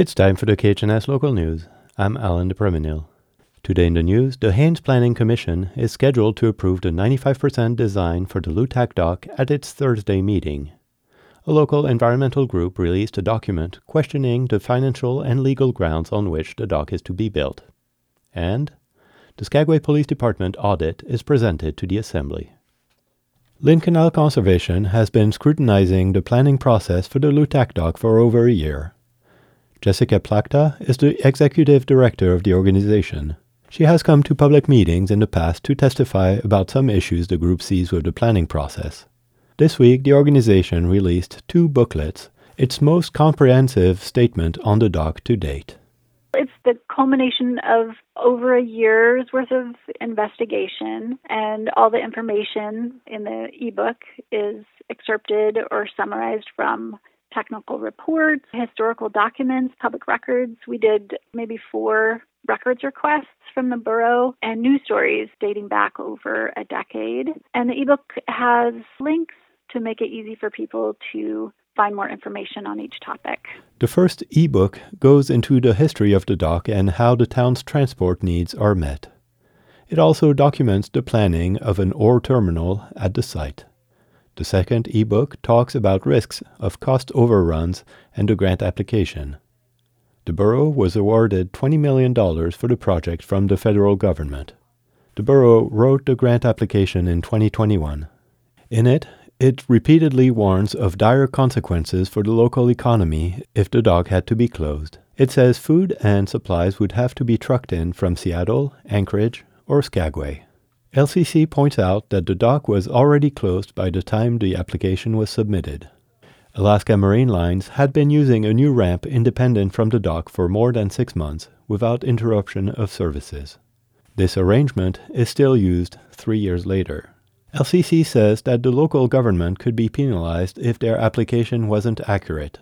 It's time for the KHNS local news. I'm Alan de Preminil. Today in the news, the Haines Planning Commission is scheduled to approve the 95% design for the Lutak dock at its Thursday meeting. A local environmental group released a document questioning the financial and legal grounds on which the dock is to be built. And the Skagway Police Department audit is presented to the Assembly. Lynn Canal Conservation has been scrutinizing the planning process for the Lutak dock for over a year. Jessica Plachta is the executive director of the organization. She has come to public meetings in the past to testify about some issues the group sees with the planning process. This week, the organization released two booklets, its most comprehensive statement on the dock to date. It's the culmination of over a year's worth of investigation, and all the information in the ebook is excerpted or summarized from technical reports, historical documents, public records. We did maybe four records requests from the borough and news stories dating back over a decade. And the ebook has links to make it easy for people to find more information on each topic. The first ebook goes into the history of the dock and how the town's transport needs are met. It also documents the planning of an ore terminal at the site. The second ebook talks about risks of cost overruns and the grant application. The borough was awarded $20 million for the project from the federal government. The borough wrote the grant application in 2021. In it, it repeatedly warns of dire consequences for the local economy if the dock had to be closed. It says food and supplies would have to be trucked in from Seattle, Anchorage, or Skagway. LCC points out that the dock was already closed by the time the application was submitted. Alaska Marine Lines had been using a new ramp independent from the dock for more than six months without interruption of services. This arrangement is still used three years later. LCC says that the local government could be penalized if their application wasn't accurate.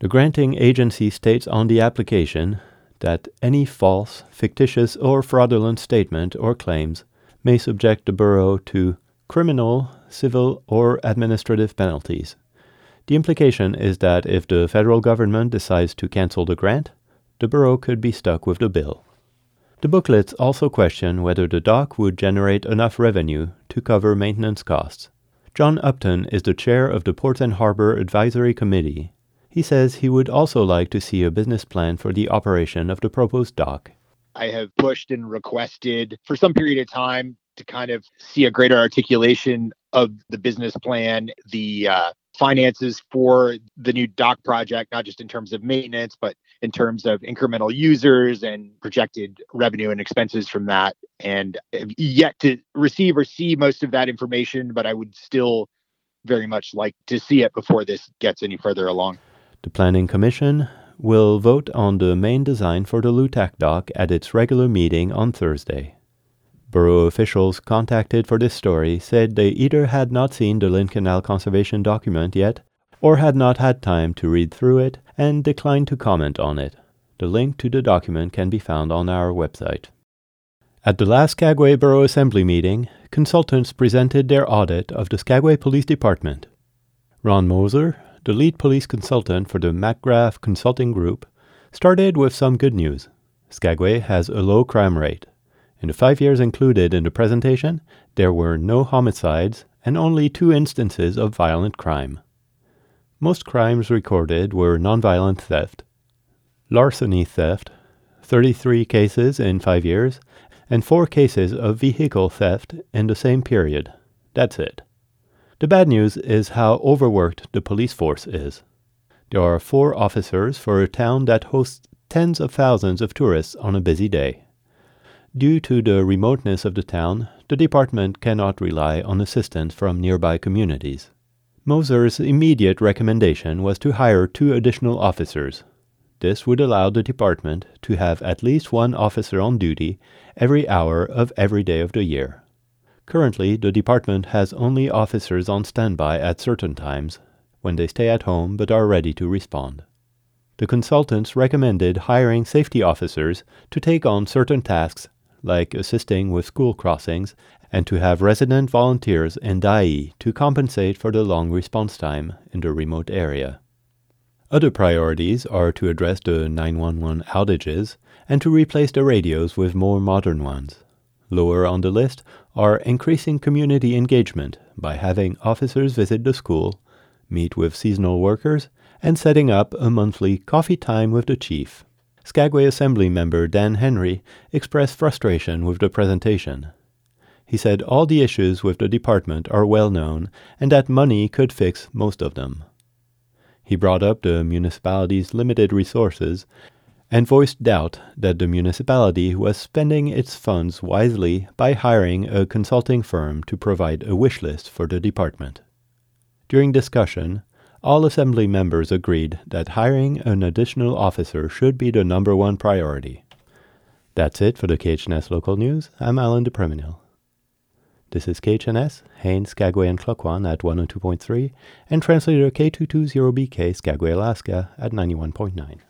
The granting agency states on the application that any false, fictitious, or fraudulent statement or claims may subject the borough to criminal, civil, or administrative penalties. The implication is that if the federal government decides to cancel the grant, the borough could be stuck with the bill. The booklets also question whether the dock would generate enough revenue to cover maintenance costs. John Upton is the chair of the Port and Harbor Advisory Committee. He says he would also like to see a business plan for the operation of the proposed dock. I have pushed and requested for some period of time to kind of see a greater articulation of the business plan, the uh, finances for the new dock project, not just in terms of maintenance, but in terms of incremental users and projected revenue and expenses from that. And yet to receive or see most of that information, but I would still very much like to see it before this gets any further along. The Planning Commission will vote on the main design for the Lutak dock at its regular meeting on Thursday. Borough officials contacted for this story said they either had not seen the Lynn Canal Conservation document yet or had not had time to read through it and declined to comment on it. The link to the document can be found on our website. At the last Skagway Borough Assembly meeting, consultants presented their audit of the Skagway Police Department. Ron Moser, the lead police consultant for the McGrath Consulting Group, started with some good news. Skagway has a low crime rate. In the five years included in the presentation, there were no homicides and only two instances of violent crime. Most crimes recorded were nonviolent theft, larceny theft, 33 cases in five years, and four cases of vehicle theft in the same period. That's it. The bad news is how overworked the police force is. There are four officers for a town that hosts tens of thousands of tourists on a busy day. Due to the remoteness of the town, the department cannot rely on assistance from nearby communities. Moser's immediate recommendation was to hire two additional officers. This would allow the department to have at least one officer on duty every hour of every day of the year. Currently, the department has only officers on standby at certain times, when they stay at home but are ready to respond. The consultants recommended hiring safety officers to take on certain tasks like assisting with school crossings, and to have resident volunteers and DAI to compensate for the long response time in the remote area. Other priorities are to address the 911 outages and to replace the radios with more modern ones. Lower on the list are increasing community engagement by having officers visit the school, meet with seasonal workers, and setting up a monthly coffee time with the chief. Skagway Assembly member Dan Henry expressed frustration with the presentation. He said all the issues with the department are well known and that money could fix most of them. He brought up the municipality's limited resources and voiced doubt that the municipality was spending its funds wisely by hiring a consulting firm to provide a wish list for the department. During discussion, all Assembly members agreed that hiring an additional officer should be the number one priority. That's it for the KHNS local news. I'm Alan DePreminil. This is KHNS, Haines, Skagway, and Klukwan at 102.3, and translator K220BK, Skagway, Alaska at 91.9.